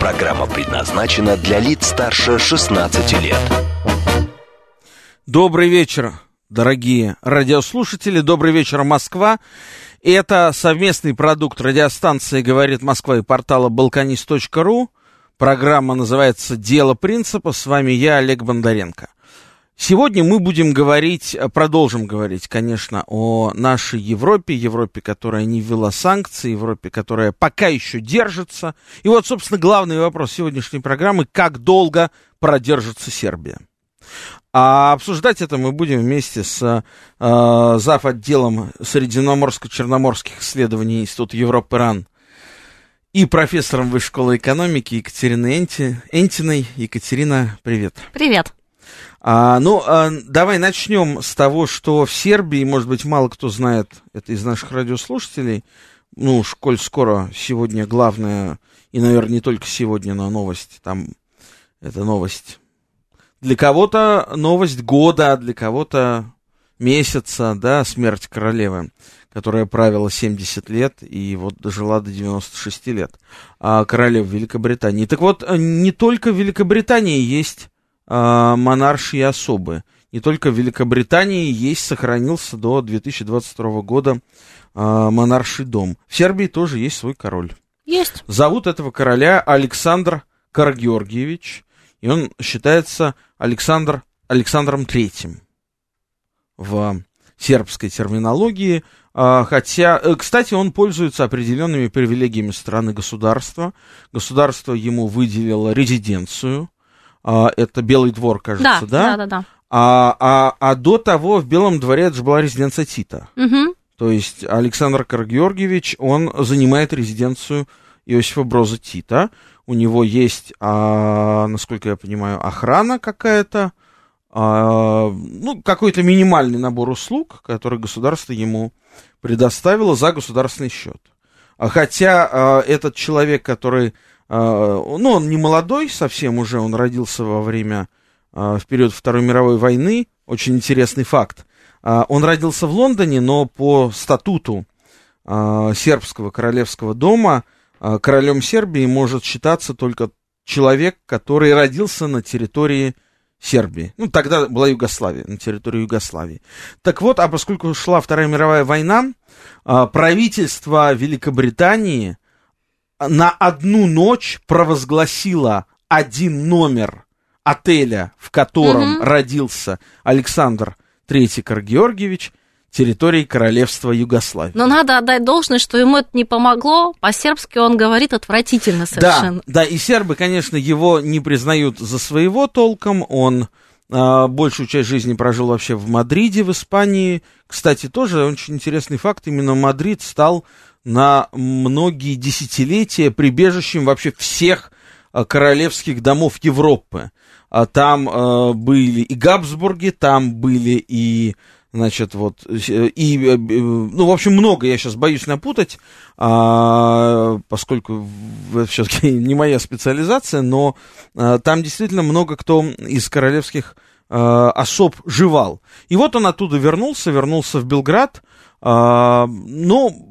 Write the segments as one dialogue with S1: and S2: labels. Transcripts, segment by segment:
S1: Программа предназначена для лиц старше 16 лет.
S2: Добрый вечер, дорогие радиослушатели. Добрый вечер, Москва. Это совместный продукт радиостанции «Говорит Москва» и портала «Балканист.ру». Программа называется «Дело принципа». С вами я, Олег Бондаренко. Сегодня мы будем говорить, продолжим говорить, конечно, о нашей Европе, Европе, которая не ввела санкции, Европе, которая пока еще держится. И вот, собственно, главный вопрос сегодняшней программы, как долго продержится Сербия. А обсуждать это мы будем вместе с э, зав. отделом Средиземноморско-Черноморских исследований Института Европы РАН и профессором Высшей школы экономики Екатериной Энти, Энтиной. Екатерина, привет.
S3: Привет.
S2: А, ну, а, давай начнем с того, что в Сербии, может быть, мало кто знает это из наших радиослушателей, ну, уж коль скоро сегодня главная, и, наверное, не только сегодня, но новость, там, это новость. Для кого-то новость года, для кого-то месяца, да, смерть королевы, которая правила 70 лет и вот дожила до 96 лет, а королева Великобритании. Так вот, не только в Великобритании есть монаршие особы. Не только в Великобритании есть, сохранился до 2022 года э, монарший дом. В Сербии тоже есть свой король.
S3: Есть.
S2: Зовут этого короля Александр Каргеоргиевич, и он считается Александр, Александром Третьим в сербской терминологии, хотя, э, кстати, он пользуется определенными привилегиями страны государства. Государство ему выделило резиденцию, а, это Белый двор, кажется,
S3: да? Да, да, да.
S2: А, а, а до того в Белом дворе это же была резиденция Тита.
S3: Угу.
S2: То есть Александр Каргеоргиевич, он занимает резиденцию Иосифа Броза Тита. У него есть, а, насколько я понимаю, охрана какая-то, а, ну, какой-то минимальный набор услуг, который государство ему предоставило за государственный счет. А хотя а, этот человек, который ну, он не молодой совсем уже, он родился во время, а, в период Второй мировой войны, очень интересный факт. А, он родился в Лондоне, но по статуту сербского королевского дома королем Сербии может считаться только человек, который родился на территории Сербии. Ну, тогда была Югославия, на территории Югославии. Так вот, а поскольку шла Вторая мировая война, правительство Великобритании на одну ночь провозгласила один номер отеля, в котором mm-hmm. родился Александр Третий Георгиевич, территорией королевства Югославии.
S3: Но надо отдать должное, что ему это не помогло. По-сербски он говорит отвратительно совершенно.
S2: Да, да, и сербы, конечно, его не признают за своего толком. Он э, большую часть жизни прожил вообще в Мадриде, в Испании. Кстати, тоже очень интересный факт. Именно Мадрид стал на многие десятилетия прибежищем вообще всех э, королевских домов Европы. А там э, были и Габсбурги, там были и, значит, вот, э, и, э, ну, в общем, много, я сейчас боюсь напутать, а, поскольку все-таки не моя специализация, но а, там действительно много кто из королевских а, особ жевал. И вот он оттуда вернулся, вернулся в Белград, а, ну,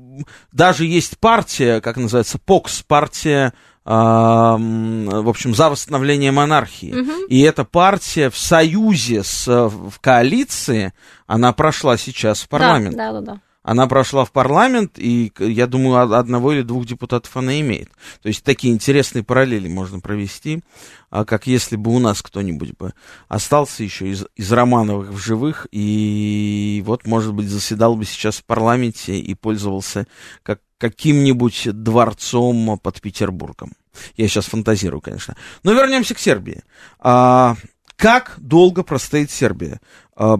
S2: даже есть партия, как называется, ПОКС, партия в общем, за восстановление монархии. Угу. И эта партия в союзе с в коалиции, она прошла сейчас в парламент.
S3: Да, да, да. да.
S2: Она прошла в парламент, и я думаю, одного или двух депутатов она имеет. То есть такие интересные параллели можно провести, а как если бы у нас кто-нибудь бы остался еще из, из Романовых в живых, и вот, может быть, заседал бы сейчас в парламенте и пользовался как, каким-нибудь дворцом под Петербургом. Я сейчас фантазирую, конечно. Но вернемся к Сербии. А, как долго простоит Сербия? А,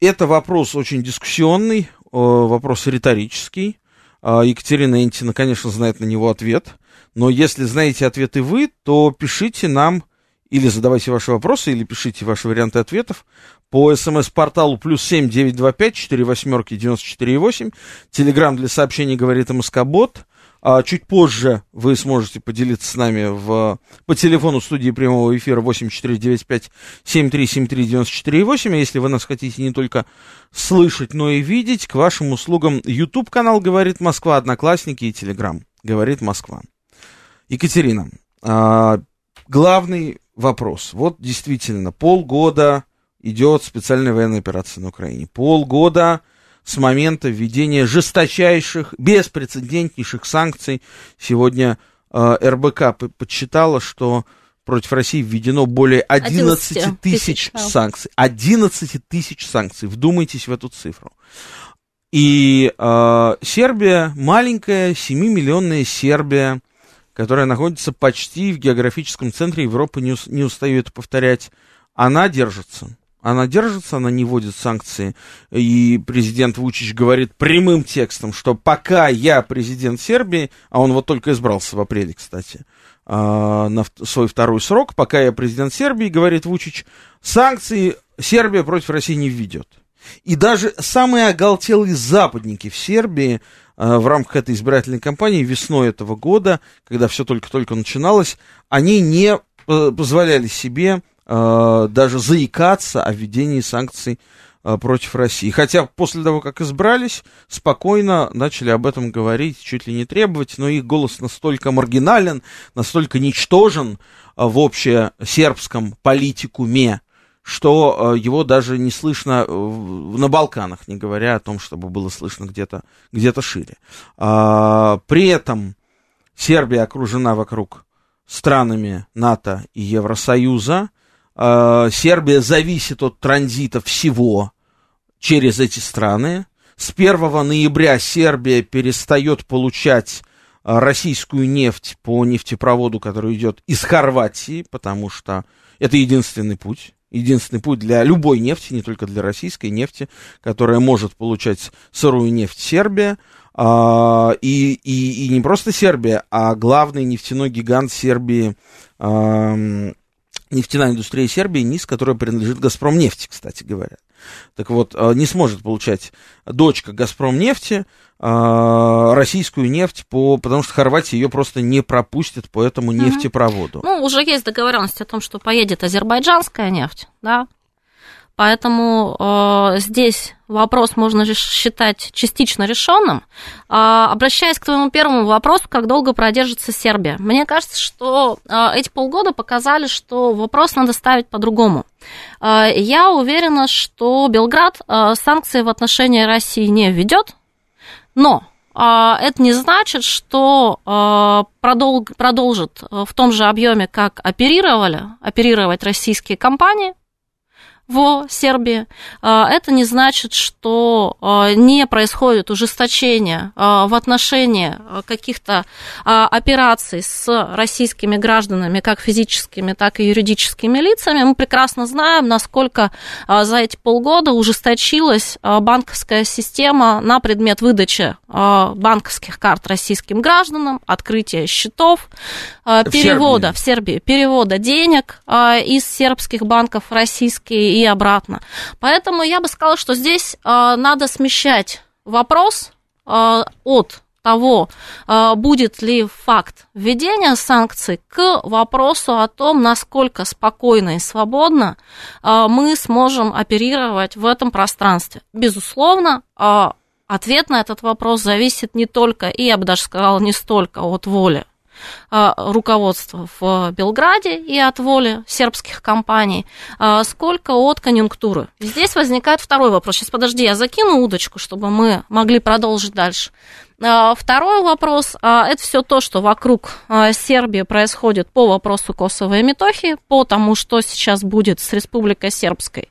S2: это вопрос очень дискуссионный, вопрос риторический. А, Екатерина Энтина, конечно, знает на него ответ. Но если знаете ответы вы, то пишите нам или задавайте ваши вопросы, или пишите ваши варианты ответов по смс-порталу плюс семь девять два пять четыре восьмерки девяносто четыре восемь. Телеграмм для сообщений говорит МСК-бот. А чуть позже вы сможете поделиться с нами в, по телефону студии прямого эфира 8495-7373-94,8. А если вы нас хотите не только слышать, но и видеть, к вашим услугам YouTube-канал «Говорит Москва», «Одноклассники» и Телеграм «Говорит Москва». Екатерина, а, главный вопрос. Вот действительно, полгода идет специальная военная операция на Украине. Полгода с момента введения жесточайших, беспрецедентнейших санкций. Сегодня э, РБК подсчитала, что против России введено более 11, 11 тысяч санкций. 11 тысяч санкций. Вдумайтесь в эту цифру. И э, Сербия, маленькая, 7-миллионная Сербия, которая находится почти в географическом центре Европы, не, не устаю это повторять, она держится. Она держится, она не вводит санкции. И президент Вучич говорит прямым текстом, что пока я президент Сербии, а он вот только избрался в апреле, кстати, а, на свой второй срок, пока я президент Сербии, говорит Вучич, санкции Сербия против России не введет. И даже самые оголтелые западники в Сербии а, в рамках этой избирательной кампании весной этого года, когда все только-только начиналось, они не э, позволяли себе даже заикаться о введении санкций э, против России. Хотя после того, как избрались, спокойно начали об этом говорить, чуть ли не требовать, но их голос настолько маргинален, настолько ничтожен э, в общесербском политикуме, что э, его даже не слышно э, на Балканах, не говоря о том, чтобы было слышно где-то где шире. А, при этом Сербия окружена вокруг странами НАТО и Евросоюза, Э, Сербия зависит от транзита всего через эти страны. С 1 ноября Сербия перестает получать э, российскую нефть по нефтепроводу, который идет из Хорватии, потому что это единственный путь. Единственный путь для любой нефти, не только для российской нефти, которая может получать сырую нефть Сербия. А, и, и, и не просто Сербия, а главный нефтяной гигант Сербии нефтяная индустрия Сербии, низ, которой принадлежит Газпром нефти, кстати говоря. Так вот, э, не сможет получать дочка Газпром нефти э, российскую нефть, по, потому что Хорватия ее просто не пропустит по этому нефтепроводу.
S3: Ну, уже есть договоренность о том, что поедет азербайджанская нефть, да, Поэтому э, здесь вопрос можно считать частично решенным. Э, обращаясь к твоему первому вопросу, как долго продержится Сербия. Мне кажется, что э, эти полгода показали, что вопрос надо ставить по-другому. Э, я уверена, что Белград э, санкции в отношении России не введет, но э, это не значит, что э, продол продолжит в том же объеме, как оперировали, оперировать российские компании, в Сербии, а, это не значит, что а, не происходит ужесточение а, в отношении каких-то операций с российскими гражданами, как физическими, так и юридическими лицами. Мы прекрасно знаем, насколько за эти полгода ужесточилась банковская система на предмет выдачи банковских карт российским гражданам, открытия счетов, перевода в Сербии, в Сербии перевода денег из сербских банков в российские и обратно. Поэтому я бы сказала, что здесь э, надо смещать вопрос э, от того, э, будет ли факт введения санкций, к вопросу о том, насколько спокойно и свободно мы сможем оперировать в этом пространстве. Безусловно, ответ на этот вопрос зависит не только, и я бы даже сказала, не столько от воли руководства в Белграде и от воли сербских компаний, а, сколько от конъюнктуры. Здесь возникает второй вопрос. Сейчас подожди, я закину удочку, чтобы мы могли продолжить дальше. А, второй вопрос – это все то, что вокруг а, Сербии происходит по вопросу Косово и Метохии, по тому, что сейчас будет с Республикой Сербской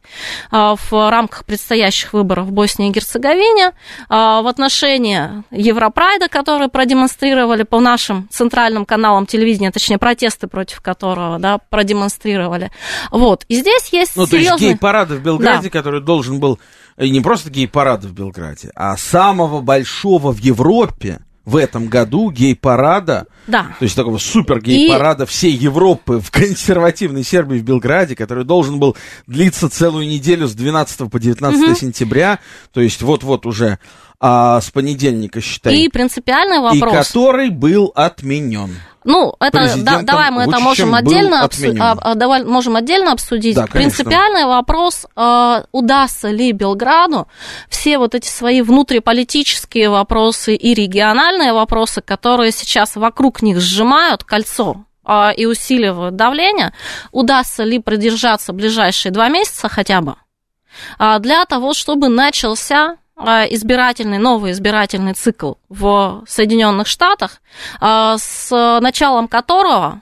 S3: а, в рамках предстоящих выборов в Боснии и Герцеговине, в отношении Европрайда, который продемонстрировали по нашим центральным каналам телевидения, точнее, протесты против которого да, продемонстрировали. Вот. И здесь есть
S2: Ну, серьезный... то есть гей-парад в Белграде, да. который должен был и не просто гей-парада в Белграде, а самого большого в Европе в этом году гей-парада,
S3: Да.
S2: то есть такого супер гей-парада всей Европы в консервативной Сербии в Белграде, который должен был длиться целую неделю с 12 по 19 сентября, то есть вот-вот уже а, с понедельника, считай,
S3: И принципиальный
S2: и
S3: вопрос.
S2: который был отменен.
S3: Ну, это да, давай мы это
S2: Вучичем
S3: можем отдельно, обсу- а, а, давай, можем отдельно обсудить.
S2: Да, конечно.
S3: Принципиальный вопрос, а, удастся ли Белграду все вот эти свои внутриполитические вопросы и региональные вопросы, которые сейчас вокруг них сжимают кольцо а, и усиливают давление, удастся ли продержаться ближайшие два месяца хотя бы, для того, чтобы начался избирательный, новый избирательный цикл в Соединенных Штатах, а, с началом которого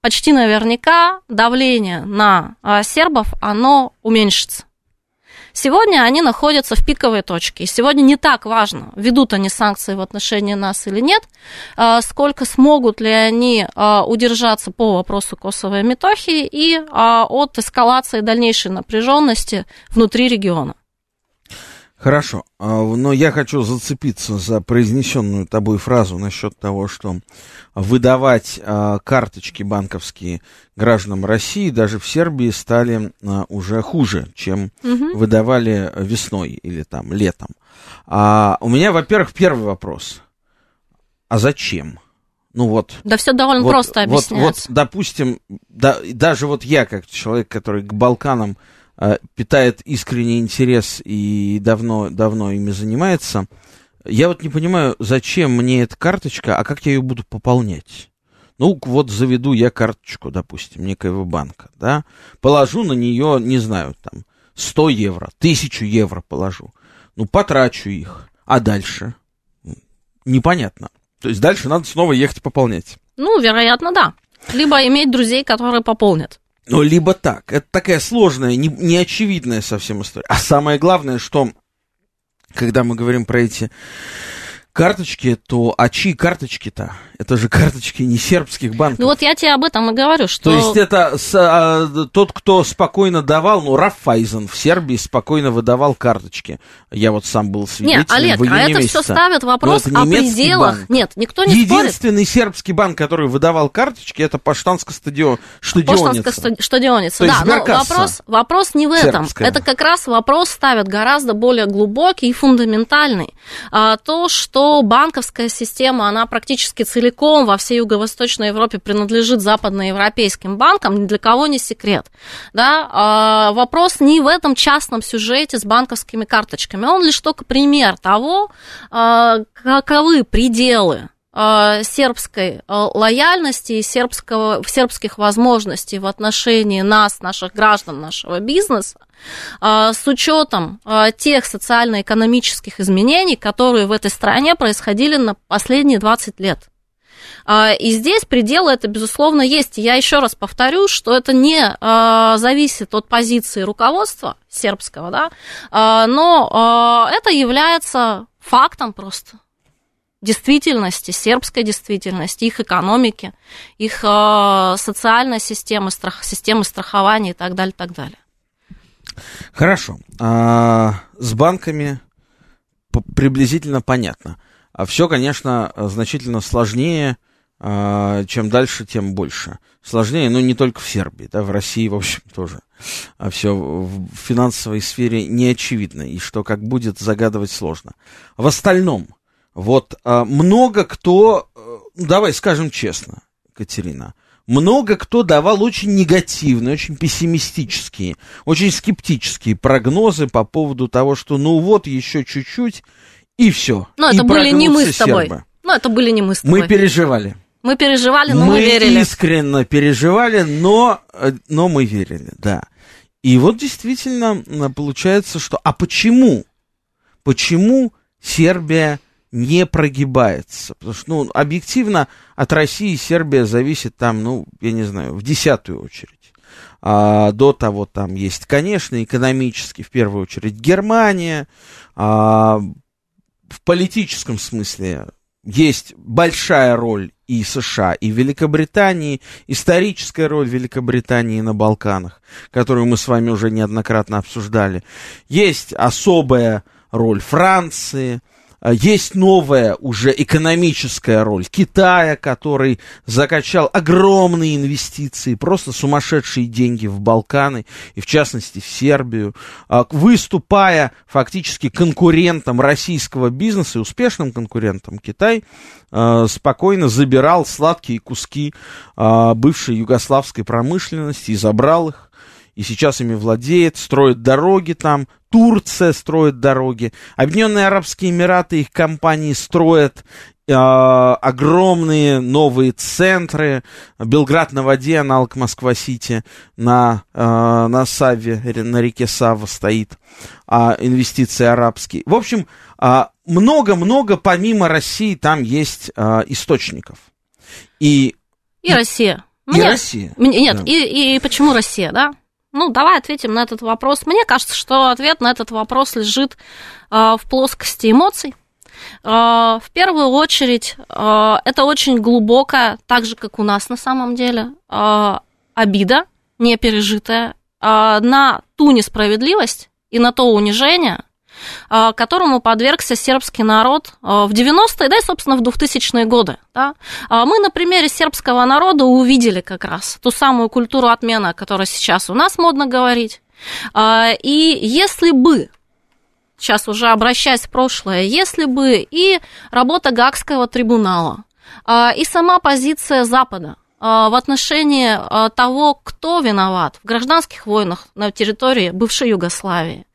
S3: почти наверняка давление на а, сербов, оно уменьшится. Сегодня они находятся в пиковой точке. И сегодня не так важно, ведут они санкции в отношении нас или нет, сколько смогут ли они удержаться по вопросу Косово и Метохии и от эскалации дальнейшей напряженности внутри региона.
S2: Хорошо, а, но я хочу зацепиться за произнесенную тобой фразу насчет того, что выдавать а, карточки банковские гражданам России даже в Сербии стали а, уже хуже, чем
S3: Мгм.
S2: выдавали весной или там летом. А, у меня, во-первых, первый вопрос. А зачем? Ну вот.
S3: Да все довольно
S2: вот,
S3: просто
S2: вот,
S3: объясняется.
S2: вот, допустим, да, даже вот я, как человек, который к Балканам питает искренний интерес и давно, давно ими занимается, я вот не понимаю, зачем мне эта карточка, а как я ее буду пополнять? Ну, вот заведу я карточку, допустим, некоего банка, да, положу на нее, не знаю, там, 100 евро, 1000 евро положу, ну, потрачу их, а дальше? Непонятно. То есть дальше надо снова ехать пополнять.
S3: Ну, вероятно, да. Либо иметь друзей, которые пополнят.
S2: Ну, либо так. Это такая сложная, не, неочевидная совсем история. А самое главное, что когда мы говорим про эти карточки, то а чьи карточки-то? Это же карточки не сербских банков.
S3: Ну вот я тебе об этом и говорю, что...
S2: То есть это с, а, тот, кто спокойно давал, ну, Раффайзен в Сербии спокойно выдавал карточки. Я вот сам был свидетелем
S3: Нет, Олег,
S2: в июне
S3: а это
S2: месяце.
S3: все ставит вопрос о пределах.
S2: банк.
S3: Нет, никто не спорит.
S2: Единственный сербский банк, который выдавал карточки, это Поштанская стадион, штадионица.
S3: ста- штадионица,
S2: То
S3: да, но
S2: сберкасса.
S3: вопрос, вопрос не в этом.
S2: Сербская.
S3: Это как раз вопрос ставят гораздо более глубокий и фундаментальный. А, то, что банковская система, она практически целиком во всей Юго-Восточной Европе принадлежит западноевропейским банкам, ни для кого не секрет. Да? А, вопрос не в этом частном сюжете с банковскими карточками, он лишь только пример того, а, каковы пределы э, сербской э, лояльности и сербского, сербских возможностей в отношении нас, наших граждан, нашего бизнеса, э, с учетом э, тех социально-экономических изменений, которые в этой стране происходили на последние 20 лет. А, И здесь пределы это, безусловно, есть. И я еще раз повторю, что это не а, зависит от позиции руководства сербского, да, а, но это является фактом просто действительности, сербской действительности, их экономики, их социальной системы, страх, системы страхования и так далее, так далее.
S2: Хорошо. А, с банками приблизительно понятно. А все, конечно, значительно сложнее. а, чем дальше, тем больше. Сложнее, но не только в Сербии, да, в России, в общем, тоже. А все в финансовой сфере не очевидно, и что как будет, загадывать сложно. В остальном, вот а, много кто, э, давай скажем честно, Катерина, много кто давал очень негативные, очень пессимистические, очень скептические прогнозы по поводу того, что ну вот еще чуть-чуть, и все.
S3: Но это были не мы с тобой.
S2: Сербы.
S3: Ну, это были не мы с тобой.
S2: Мы переживали.
S3: Мы переживали, но мы, верили.
S2: искренне переживали, но, э, но мы верили, да. И вот действительно получается, что... А почему? Почему Сербия не прогибается? Потому что, ну, объективно от России Сербия зависит там, ну, я не знаю, в десятую очередь. А, до того там есть, конечно, экономически, в первую очередь, Германия. А, в политическом смысле есть большая роль и США, и Великобритании, историческая роль Великобритании на Балканах, которую мы с вами уже неоднократно обсуждали. Есть особая роль Франции, есть новая уже экономическая роль. Китая, который закачал огромные инвестиции, просто сумасшедшие деньги в Балканы, и в частности в Сербию, а, выступая фактически конкурентом российского бизнеса и успешным конкурентом Китай, а, спокойно забирал сладкие куски бывшей югославской промышленности и забрал их. И сейчас ими владеет, строит дороги там, Турция строит дороги, Объединенные Арабские Эмираты, их компании строят э, огромные новые центры. Белград на воде, аналог Москва-Сити, на, э, на Саве, на реке Сава стоит. Э, инвестиции арабские. В общем, много-много помимо России там есть э, источников.
S3: И, и Россия.
S2: И Мне, Россия.
S3: Нет, да. и, и почему Россия, да? Ну, давай ответим на этот вопрос. Мне кажется, что ответ на этот вопрос лежит э, в плоскости эмоций. Э, в первую очередь, э, это очень глубокая, так же, как у нас на самом деле, э, обида, не пережитая, э, на ту несправедливость и на то унижение, которому подвергся сербский народ а, в 90-е, да и, собственно, в 2000-е годы. Да? А, мы на примере сербского народа увидели как раз ту самую культуру отмена, о которой сейчас у нас модно говорить. И если бы сейчас уже обращаясь в прошлое, если бы и работа Гагского трибунала, и сама позиция Запада в отношении того, кто виноват в гражданских войнах на территории бывшей Югославии, а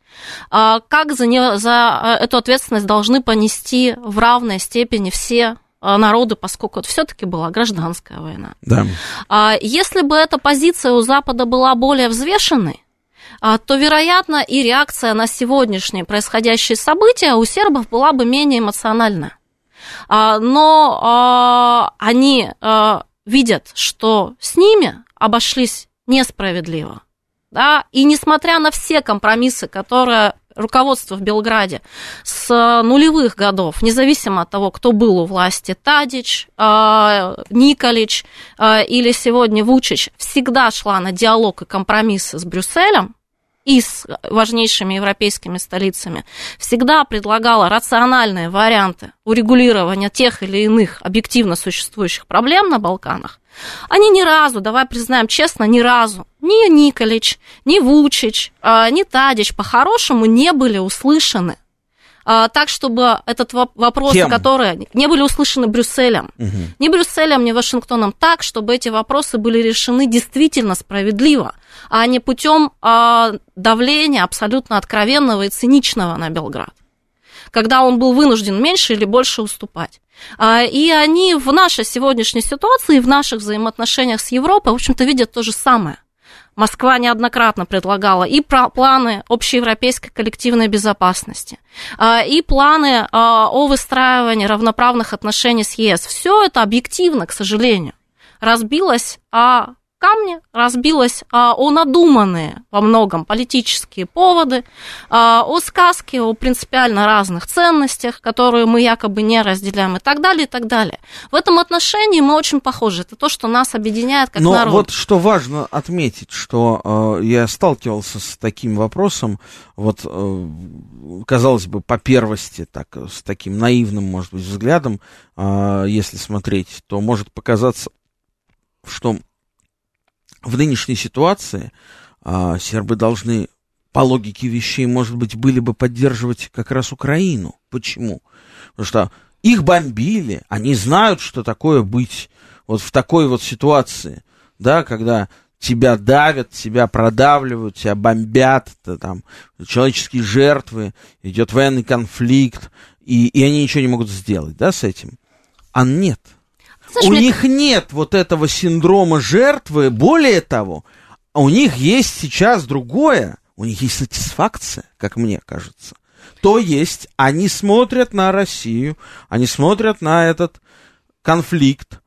S3: как за, не, за э, эту ответственность должны понести в равной степени все э, народы, поскольку это все-таки была гражданская война.
S2: Да.
S3: А если бы эта позиция у Запада была более взвешенной, а, то, вероятно, и реакция на сегодняшние происходящие события у сербов была бы менее эмоциональна. А, но они видят, что с ними обошлись несправедливо да, и несмотря на все компромиссы, которые руководство в Белграде с нулевых годов, независимо от того, кто был у власти, Тадич, э, Николич э, или сегодня Вучич, всегда шла на диалог и компромиссы с Брюсселем, и с важнейшими европейскими столицами, всегда предлагала рациональные варианты урегулирования тех или иных объективно существующих проблем на Балканах, они ни разу, давай признаем честно, ни разу, ни Николич, ни Вучич, а, ни Тадич по-хорошему не были услышаны так, чтобы этот вопрос, Кем? которые не были услышаны Брюсселем, угу. ни Брюсселем, ни Вашингтоном, так, чтобы эти вопросы были решены действительно справедливо, а не путем а, давления абсолютно откровенного и циничного на Белград, когда он был вынужден меньше или больше уступать. А, и они в нашей сегодняшней ситуации, в наших взаимоотношениях с Европой, в общем-то, видят то же самое. Москва неоднократно предлагала и планы общеевропейской коллективной безопасности, а, и планы а, о выстраивании равноправных отношений с ЕС. Все это объективно, к сожалению, разбилось о камни, разбилась а, о надуманные во многом политические поводы, а, о сказке, о принципиально разных ценностях, которые мы якобы не разделяем и так далее, и так далее. В этом отношении мы очень похожи. Это то, что нас объединяет как
S2: Но
S3: народ.
S2: вот что важно отметить, что э, я сталкивался с таким вопросом, вот, э, казалось бы, по первости, так, с таким наивным, может быть, взглядом, э, если смотреть, то может показаться, что в нынешней ситуации а, сербы должны, по логике вещей, может быть, были бы поддерживать как раз Украину. Почему? Потому что их бомбили, они знают, что такое быть вот в такой вот ситуации, да, когда тебя давят, тебя продавливают, тебя бомбят, это, там, человеческие жертвы, идет военный конфликт, и, и они ничего не могут сделать, да, с этим. А нет – Слушай, у мне... них нет вот этого синдрома жертвы. Более того, у них есть сейчас другое. У них есть сатисфакция, как мне кажется. То есть они смотрят на Россию, они смотрят на этот конфликт,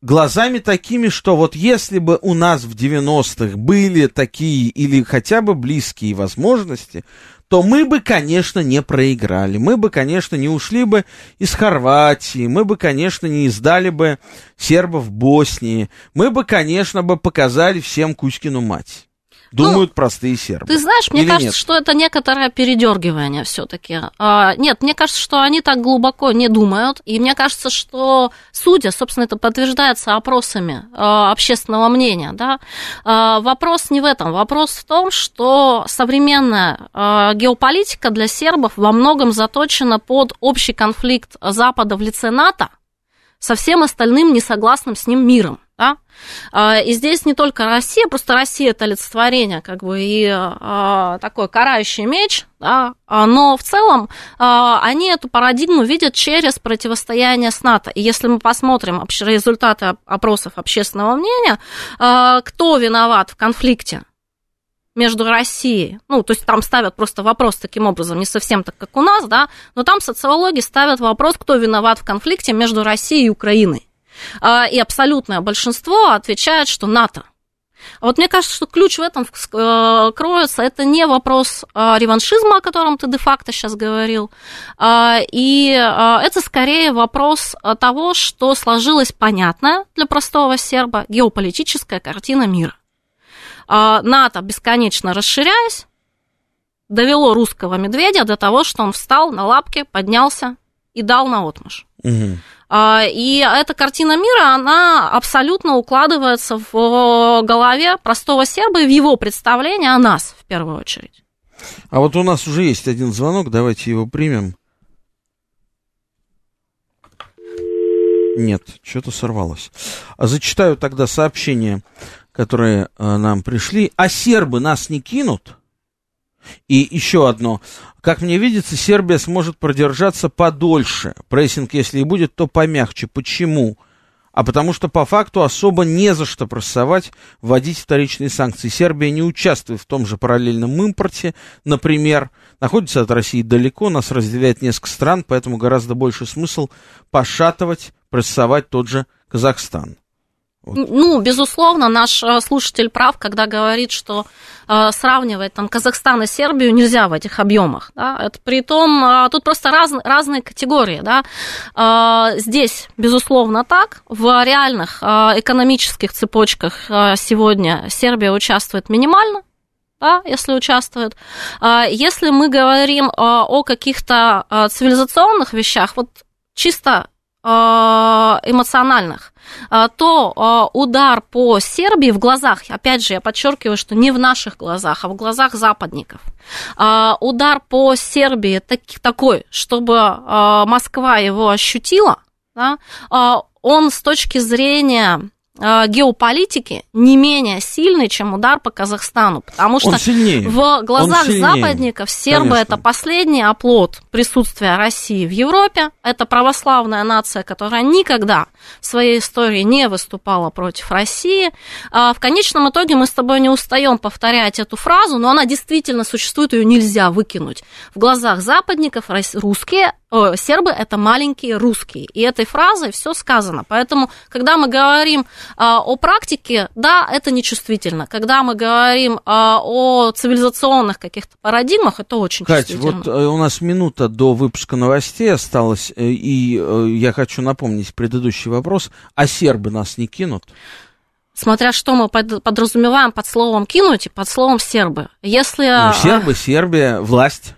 S2: глазами такими, что вот если бы у нас в 90-х были такие или хотя бы близкие возможности, то мы бы, конечно, не проиграли. Мы бы, конечно, не ушли бы из Хорватии. Мы бы, конечно, не издали бы сербов Боснии. Мы бы, конечно, бы показали всем Кузькину мать думают ну, простые сербы.
S3: Ты знаешь, мне Или кажется, нет? что это некоторое передергивание все-таки. А, нет, мне кажется, что они так глубоко не думают. И мне кажется, что судя, собственно, это подтверждается опросами а, общественного мнения. Да? А, вопрос не в этом. Вопрос в том, что современная а, геополитика для сербов во многом заточена под общий конфликт Запада в лице НАТО со всем остальным несогласным с ним миром. Да? А, и здесь не только Россия, просто Россия это олицетворение, как бы и а, такой карающий меч, да? А, но в целом они эту парадигму видят через противостояние с НАТО. И если мы посмотрим результаты опросов общественного мнения, кто виноват в конфликте между Россией, ну, то есть там ставят просто вопрос таким образом, не совсем так, как у нас, да, но там социологи ставят вопрос, кто виноват в конфликте между Россией и Украиной. А, и абсолютное большинство отвечает, что НАТО. А вот мне кажется, что ключ в этом э, кроется. Это не вопрос а, реваншизма, о котором ты де-факто сейчас говорил, и это скорее вопрос того, что сложилась понятная для простого серба геополитическая картина мира. НАТО, бесконечно расширяясь, довело русского медведя до того, что он встал на лапки, поднялся и дал на отмаш. Угу. И эта картина мира, она абсолютно укладывается в голове простого серба и в его представление о нас, в первую очередь.
S2: А вот у нас уже есть один звонок, давайте его примем. Нет, что-то сорвалось. А зачитаю тогда сообщения, которые э, нам пришли. А сербы нас не кинут? И еще одно. Как мне видится, Сербия сможет продержаться подольше. Прессинг, если и будет, то помягче. Почему? А потому что по факту особо не за что прессовать, вводить вторичные санкции. Сербия не участвует в том же параллельном импорте, например, находится от России далеко, нас разделяет несколько стран, поэтому гораздо больше смысл пошатывать, прессовать тот же Казахстан.
S3: Ну, безусловно, наш э, слушатель прав, когда говорит, что э, сравнивать там Казахстан и Сербию нельзя в этих объемах. Да? Это при том, э, тут просто раз, разные категории. Да? Э, здесь, безусловно, так. В реальных э, экономических цепочках э, сегодня Сербия участвует минимально, да, если участвует. Э, если мы говорим э, о каких-то цивилизационных вещах, вот чисто эмоциональных, э, то э, удар по Сербии в глазах, опять же, я подчеркиваю, что не в наших глазах, а в глазах западников, удар по Сербии такой, чтобы Москва его ощутила, да, он с точки зрения Э, геополитики не менее сильный, чем удар по Казахстану, потому что в глазах западников сербы Конечно. это последний оплот присутствия России в Европе, это православная нация, которая никогда в своей истории не выступала против России. А в конечном итоге мы с тобой не устаем повторять эту фразу, но она действительно существует, ее нельзя выкинуть. В глазах западников русские о, сербы это маленькие русские. И этой фразой все сказано. Поэтому, когда мы говорим а, о практике, да, это нечувствительно. Когда мы говорим а, о цивилизационных каких-то парадигмах, это очень
S2: Кать,
S3: чувствительно.
S2: вот э, у нас минута до выпуска новостей осталась, э, и э, я хочу напомнить предыдущий вопрос. А сербы нас не кинут?
S3: смотря что мы подразумеваем под словом кинуть и под словом сербы. Если...
S2: Ну, сербы, Сербия, власть,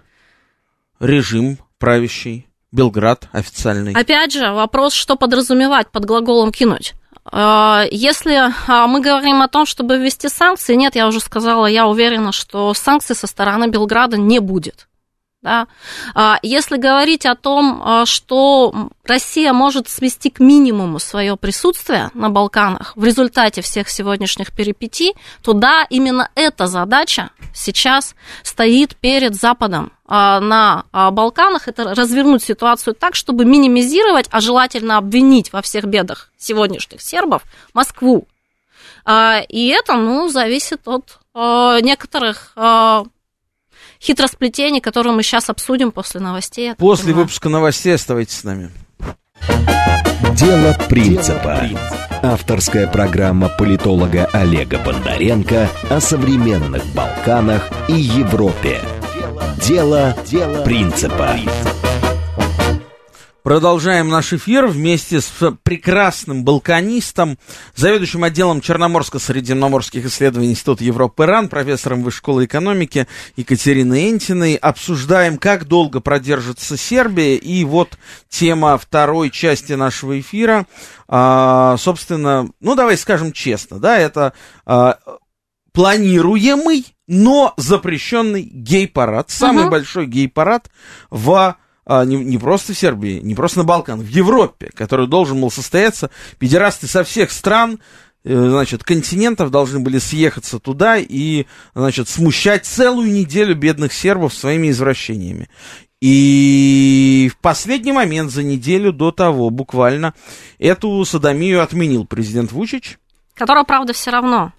S2: режим, правящий, Белград официальный.
S3: Опять же, вопрос, что подразумевать под глаголом кинуть. А, если а, мы говорим о том, чтобы ввести санкции, нет, я уже сказала, я уверена, что санкций со стороны Белграда не будет. Да? А, если говорить о том, а, что Россия может свести к минимуму свое присутствие на Балканах в результате всех сегодняшних перипетий, то да, именно эта задача сейчас стоит перед Западом а, на Балканах. Это развернуть ситуацию так, чтобы минимизировать, а желательно обвинить во всех бедах сегодняшних сербов Москву. И это, ну, зависит от некоторых хитросплетений, которые мы сейчас обсудим после новостей.
S2: После выпуска новостей оставайтесь с нами.
S1: Дело принципа. принципа. Авторская программа политолога Олега Бондаренко о современных Балканах и Европе. Дело, дело принципа.
S2: Продолжаем наш эфир вместе с прекрасным балканистом, заведующим отделом Черноморско-Средиземноморских исследований Института Европы РАН, профессором Высшей школы экономики Екатериной Энтиной. Обсуждаем, как долго продержится Сербия. И вот тема второй части нашего эфира. А, собственно, ну давай скажем честно, да, это а, планируемый, но запрещенный гей-парад. Самый uh-huh. большой гей-парад в а, не, не просто в Сербии, не просто на Балкан, в Европе, который должен был состояться. Педерасты со всех стран, э, значит, континентов должны были съехаться туда и, значит, смущать целую неделю бедных сербов своими извращениями. И в последний момент, за неделю до того, буквально, эту садомию отменил президент Вучич.
S3: Которая, правда, все равно.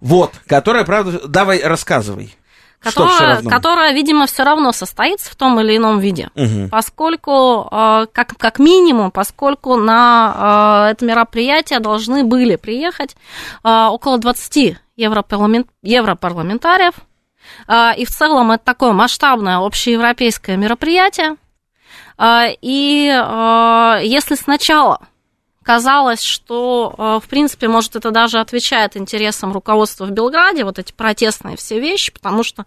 S2: Вот, которая, правда, давай, рассказывай
S3: которая, которая, видимо, все равно состоится в том или ином виде, угу. поскольку, э, как, как минимум, поскольку на э, это мероприятие должны были приехать э, около 20 европарламент, европарламентариев, и в целом это такое масштабное общеевропейское мероприятие. И если сначала казалось, что, э, в принципе, может, это даже отвечает интересам руководства в Белграде, вот эти протестные все вещи, потому что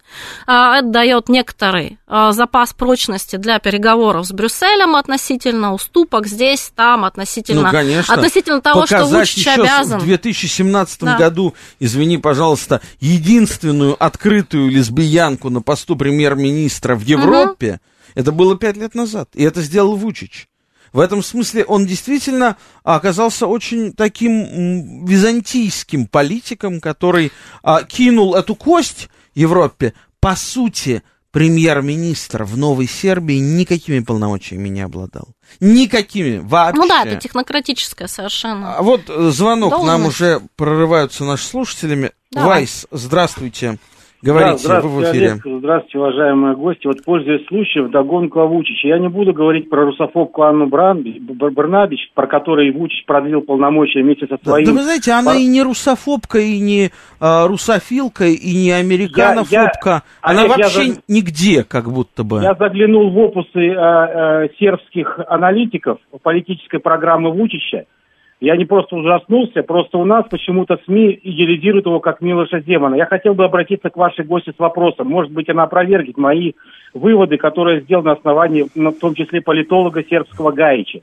S3: э, это дает некоторый э, запас прочности для переговоров с Брюсселем относительно уступок здесь, там, относительно, ну, конечно. относительно того, Показать что Вучич обязан.
S2: в 2017 да. году, извини, пожалуйста, единственную открытую лесбиянку на посту премьер-министра в Европе, угу. Это было пять лет назад, и это сделал Вучич. В этом смысле он действительно оказался очень таким византийским политиком, который а, кинул эту кость Европе. По сути, премьер-министр в Новой Сербии никакими полномочиями не обладал. Никакими вообще.
S3: Ну да, это технократическое совершенно.
S2: А вот э, звонок, Должность. нам уже прорываются наши слушателями. Давай. Вайс, здравствуйте. Говорите, да, вы в эфире.
S4: Олег, здравствуйте, уважаемые гости. Вот, пользуясь случаем, догонку о Вучиче. Я не буду говорить про русофобку Анну Бранби, Барнабич, про которой Вучич продлил полномочия вместе со своим...
S2: Да, да вы знаете, она и не русофобка, и не а, русофилка, и не американофобка. Я, я, она Олег, вообще я, нигде, как будто бы.
S4: Я заглянул в опусы а, а, сербских аналитиков политической программы Вучича. Я не просто ужаснулся, просто у нас почему-то СМИ идеализируют его как Милоша Земана. Я хотел бы обратиться к вашей гости с вопросом. Может быть, она опровергнет мои выводы, которые сделаны на основании, ну, в том числе, политолога сербского Гаича.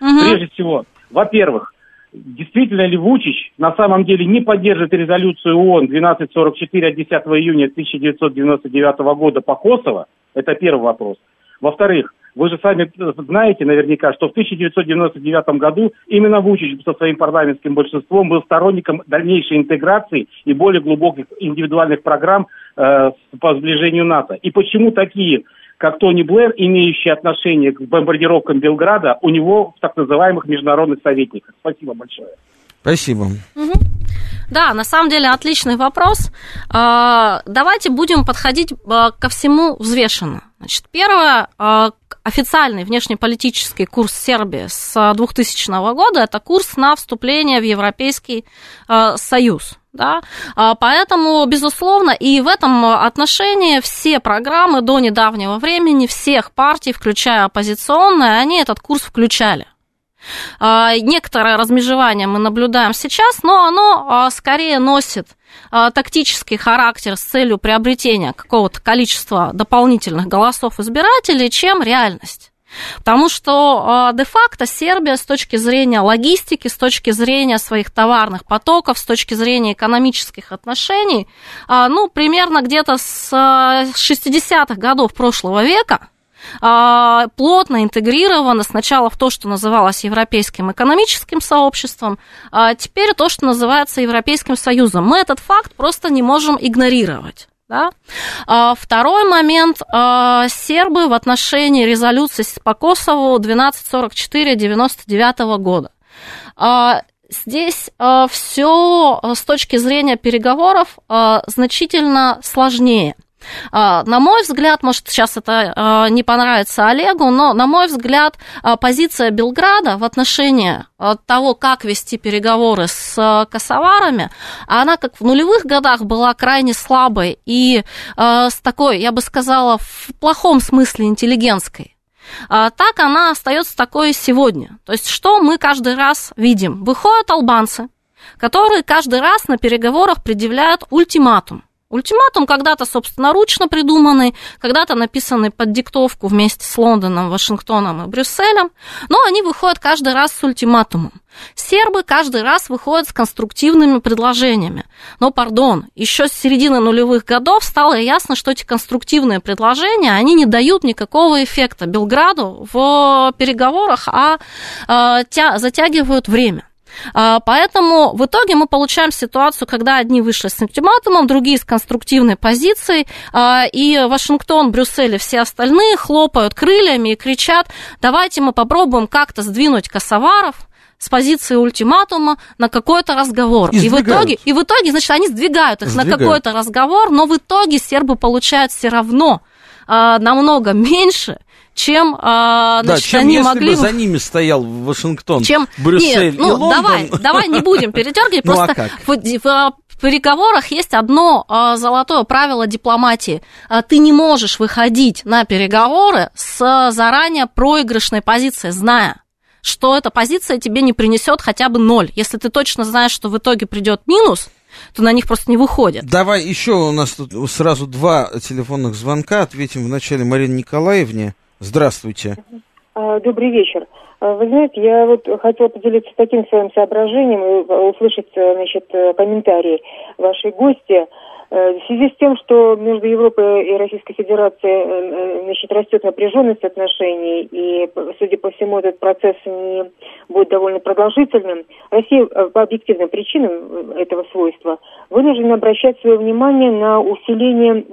S4: Угу. Прежде всего, во-первых, действительно ли Вучич на самом деле не поддержит резолюцию ООН 1244 от 10 июня 1999 года по Косово? Это первый вопрос. Во-вторых, вы же сами знаете наверняка, что в 1999 году именно Вучич со своим парламентским большинством был сторонником дальнейшей интеграции и более глубоких индивидуальных программ э, по сближению НАТО. И почему такие как Тони Блэр, имеющие отношение к бомбардировкам Белграда, у него в так называемых международных советниках. Спасибо большое.
S2: Спасибо.
S3: Угу. Да, на самом деле отличный вопрос. А, давайте будем подходить а, ко всему взвешенно. Значит, первое, а, официальный внешнеполитический курс Сербии с 2000 года – это курс на вступление в Европейский Союз. Да? Поэтому, безусловно, и в этом отношении все программы до недавнего времени всех партий, включая оппозиционные, они этот курс включали. А, некоторое размежевание мы наблюдаем сейчас, но оно а, скорее носит а, тактический характер с целью приобретения какого-то количества дополнительных голосов избирателей, чем реальность. Потому что де-факто Сербия с точки зрения логистики, с точки зрения своих товарных потоков, с точки зрения экономических отношений, ну, примерно где-то с 60-х годов прошлого века плотно интегрировано сначала в то, что называлось Европейским экономическим сообществом, а теперь то, что называется Европейским Союзом. Мы этот факт просто не можем игнорировать. Да? А, второй момент. А, сербы в отношении резолюции по Косову 1244-99 года. Здесь все с точки зрения переговоров значительно сложнее – А, на мой взгляд, может, сейчас это а, не понравится Олегу, но, на мой взгляд, а, позиция Белграда в отношении того, как вести переговоры с косоварами, она как в нулевых годах была крайне слабой и с такой, я бы сказала, в плохом смысле интеллигентской. Так она остается такой сегодня. То есть, что мы каждый раз видим? Выходят албанцы, которые каждый раз на переговорах предъявляют ультиматум. Ультиматум когда-то собственноручно придуманный, когда-то написанный под диктовку вместе с Лондоном, Вашингтоном и Брюсселем, но они выходят каждый раз с ультиматумом. Сербы каждый раз выходят с конструктивными предложениями. Но, пардон, еще с середины нулевых годов стало ясно, что эти конструктивные предложения, они не дают никакого эффекта Белграду в переговорах, а, а затягивают время. А, поэтому в итоге мы получаем ситуацию, когда одни вышли с ультиматумом, другие с конструктивной позицией, а, и Вашингтон, Брюссель и все остальные хлопают крыльями и кричат, давайте мы попробуем как-то сдвинуть косоваров, с позиции ультиматума на какой-то разговор. И, и в итоге, и в итоге, значит, они сдвигают их сдвигают. на какой-то разговор, но в итоге сербы получают все равно а, намного меньше, чем, а, значит,
S2: да, чем
S3: они
S2: если
S3: могли
S2: бы за ними стоял Вашингтон,
S3: чем...
S2: Брюссель
S3: Нет, ну,
S2: и Лондон.
S3: Давай, давай не будем передергивать,
S2: ну,
S3: просто
S2: а как?
S3: В, в, в переговорах есть одно а, золотое правило дипломатии. А, ты не можешь выходить на переговоры с заранее проигрышной позиции, зная, что эта позиция тебе не принесет хотя бы ноль. Если ты точно знаешь, что в итоге придет минус, то на них просто не выходит.
S2: Давай еще у нас тут сразу два телефонных звонка. Ответим вначале Марине Николаевне. Здравствуйте.
S5: А, добрый вечер. А, вы знаете, я вот хотела поделиться таким своим соображением и услышать, э, значит, э, комментарии вашей гости. Э, в связи с тем, что между Европой и Российской Федерацией значит, растет напряженность отношений, и, судя по всему, этот процесс не будет довольно продолжительным, Россия по объективным причинам этого свойства вынуждена обращать свое внимание на усиление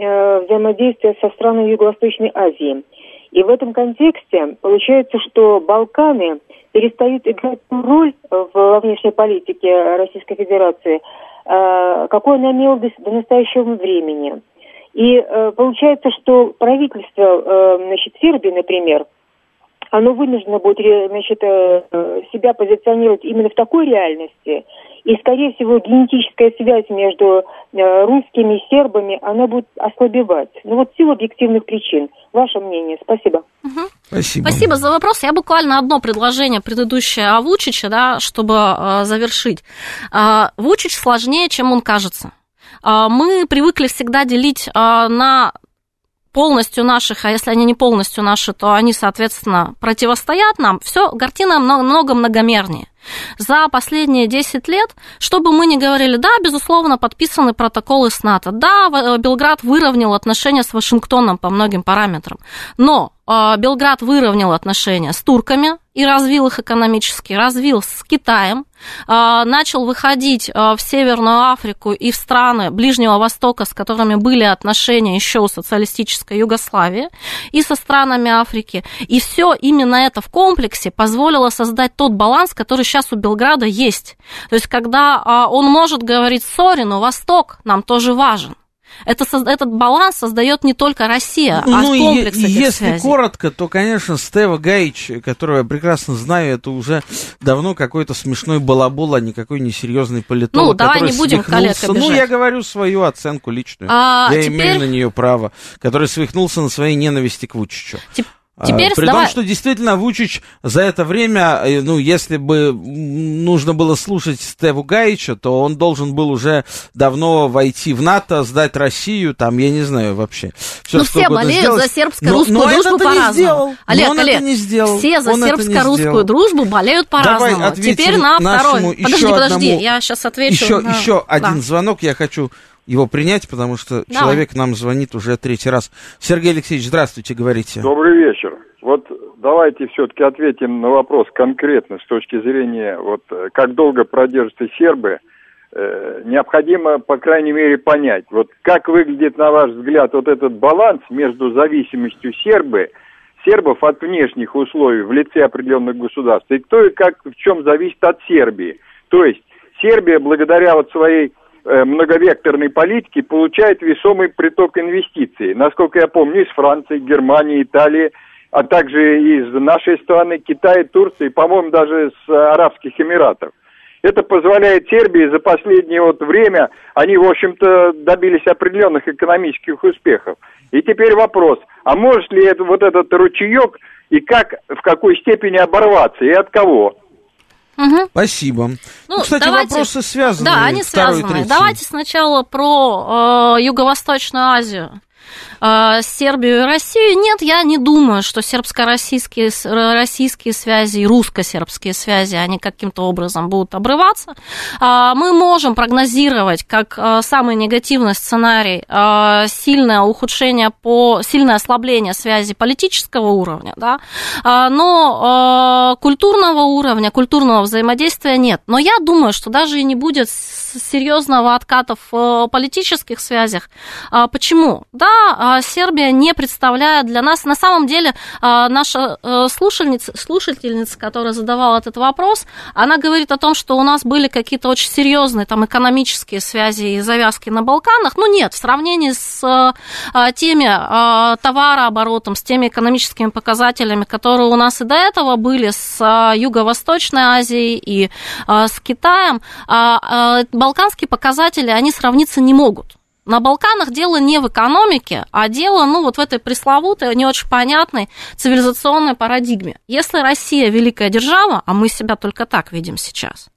S5: взаимодействия со странами Юго-Восточной Азии – и в этом контексте получается, что Балканы перестают играть ту роль в внешней политике Российской Федерации, э, какой она имела до настоящего времени. И э, получается, что правительство э, значит, Сербии, например, оно вынуждено будет значит, себя позиционировать именно в такой реальности, и, скорее всего, генетическая связь между э, русскими и сербами, она будет ослабевать. Ну вот в силу объективных причин. Ваше мнение. Спасибо.
S3: Угу. Спасибо. Спасибо за вопрос. Я буквально одно предложение предыдущее о Вучиче, да, чтобы э, завершить. Э, Вучич сложнее, чем он кажется. Э, мы привыкли всегда делить э, на полностью наших, а если они не полностью наши, то они, соответственно, противостоят нам. Все, картина много, много многомернее за последние 10 лет, чтобы мы не говорили, да, безусловно, подписаны протоколы с НАТО, да, э, Белград выровнял отношения с Вашингтоном по многим параметрам, но Белград выровнял отношения с турками и развил их экономически, развил с Китаем, э, начал выходить в Северную Африку и в страны Ближнего Востока, с которыми были отношения еще у социалистической Югославии, и со странами Африки. И все именно это в комплексе позволило создать тот баланс, который сейчас у Белграда есть. То есть, когда а, он может говорить, сори, но Восток нам тоже важен. Это, этот баланс создает не только Россия, а ну, комплекс этих
S2: Если
S3: связей.
S2: коротко, то, конечно, Стева Гаич, которого я прекрасно знаю, это уже давно какой-то смешной балабол, а никакой не серьезный политолог.
S3: Ну, давай не будем коллег
S2: Ну, я говорю свою оценку личную. А, я теперь... имею на нее право. Который свихнулся на своей ненависти к Вучичу. Теп... А, Теперь При давай... том, что действительно Вучич за это время, э, ну, если бы нужно было слушать Стеву Гаича, то он должен был уже давно войти в НАТО, сдать Россию, там, я не знаю вообще.
S3: Все, ну, все болеют сделать. за сербско-русскую но, но дружбу по-разному.
S2: Олег, он Олег, это не сделал.
S3: все за сербско-русскую дружбу болеют по-разному. Теперь на второй. Подожди, подожди, одному... я сейчас отвечу.
S2: Еще, на... еще да. один звонок я хочу его принять, потому что Давай. человек нам звонит уже третий раз. Сергей Алексеевич, здравствуйте, говорите.
S6: Добрый вечер. Вот давайте все-таки ответим на вопрос конкретно с точки зрения, вот как долго продержатся сербы. Э, необходимо, по крайней мере, понять, вот как выглядит, на ваш взгляд, вот этот баланс между зависимостью сербы, сербов от внешних условий в лице определенных государств, и кто и как в чем зависит от Сербии. То есть Сербия, благодаря вот своей э, многовекторной политики получает весомый приток инвестиций. Насколько я помню, из Франции, Германии, Италии, а также из нашей страны, Китая, Турции, по-моему, даже с Арабских Эмиратов. Это позволяет Сербии за последнее вот время, они, в общем-то, добились определенных экономических успехов. И теперь вопрос, а может ли это, вот этот ручеек и как, в какой степени оборваться и от кого?
S2: Угу. Спасибо. Ну, Кстати, давайте, вопросы связаны.
S3: Да, они связаны. Давайте сначала про э, Юго-Восточную Азию. А, Сербию и Россию. Нет, я не думаю, что сербско-российские российские связи и русско-сербские связи, они каким-то образом будут обрываться. А, мы можем прогнозировать как а, самый негативный сценарий сильное ухудшение по сильное ослабление связи политического уровня, да, но культурного уровня, культурного взаимодействия нет. Но я думаю, что даже и не будет серьезного отката в политических связях. Почему? Да, а, Сербия не представляет для нас. На самом деле, а, наша э, слушательница, слушательница, которая задавала этот вопрос, она говорит о том, что у нас были какие-то очень серьезные там экономические связи и завязки на Балканах. Ну нет, в сравнении с а, теми товарооборотом, с теми экономическими показателями, которые у нас и до этого были с Юго-Восточной Азией и с Китаем, балканские показатели, они сравниться не могут. На Балканах дело не в экономике, а дело, ну, вот в этой пресловутой, не очень понятной цивилизационной парадигме. Если Россия великая держава, а мы себя только так видим сейчас,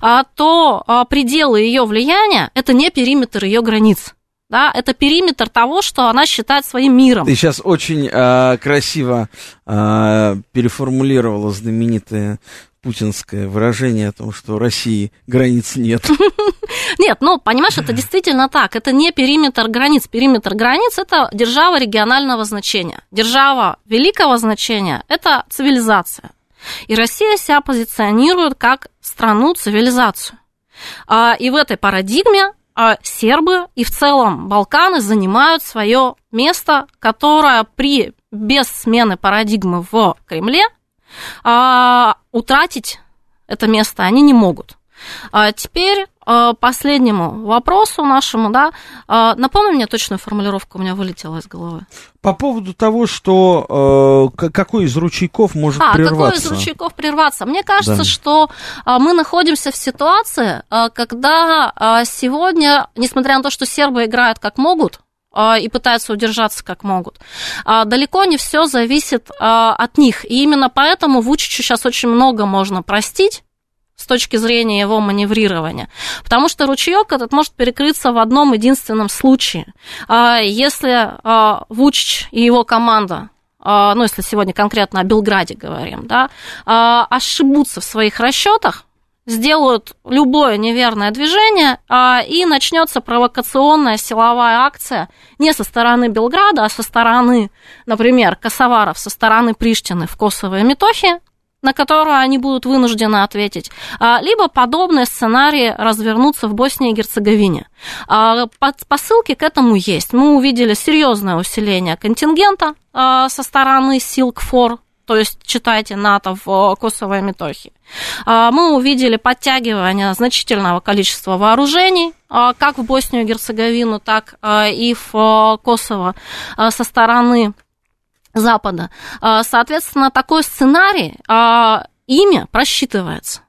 S3: а, то а, пределы ее влияния – это не периметр ее границ. Да, это периметр того, что она считает своим миром.
S2: Ты сейчас очень э, красиво э, переформулировала знаменитые путинское выражение о том, что у России границ нет.
S3: Нет, ну, понимаешь, это действительно так. Это не периметр границ. Периметр границ – это держава регионального значения. Держава великого значения – это цивилизация. И Россия себя позиционирует как страну-цивилизацию. А, и в этой парадигме а, сербы и в целом Балканы занимают свое место, которое при без смены парадигмы в Кремле а, утратить это место они не могут. А теперь а, последнему вопросу нашему, да, а, напомни мне точную формулировку, у меня вылетела из головы.
S2: По поводу того, что э, какой из ручейков может а, прерваться.
S3: какой из ручейков прерваться? Мне кажется, да. что э, мы находимся в ситуации, когда сегодня, несмотря на то, что сербы играют как могут, а, и пытаются удержаться как могут. А, далеко не все зависит а, от них. И именно поэтому Вучичу сейчас очень много можно простить с точки зрения его маневрирования. Потому что ручеек этот может перекрыться в одном единственном случае. Если Вучич и его команда ну, если сегодня конкретно о Белграде говорим, да, ошибутся в своих расчетах, сделают любое неверное движение, а, и начнется провокационная силовая акция не со стороны Белграда, а со стороны, например, косоваров, со стороны Приштины в Косово и Метохе, на которую они будут вынуждены ответить, а, либо подобные сценарии развернутся в Боснии и Герцеговине. А, посылки к этому есть. Мы увидели серьезное усиление контингента со стороны сил КФОР, то есть читайте НАТО в э, Косово и Метохии. А, мы увидели подтягивание значительного количества вооружений, а, как в Боснию и Герцеговину, так а, и в э, Косово со стороны Запада. Соответственно, такой сценарий ими просчитывается.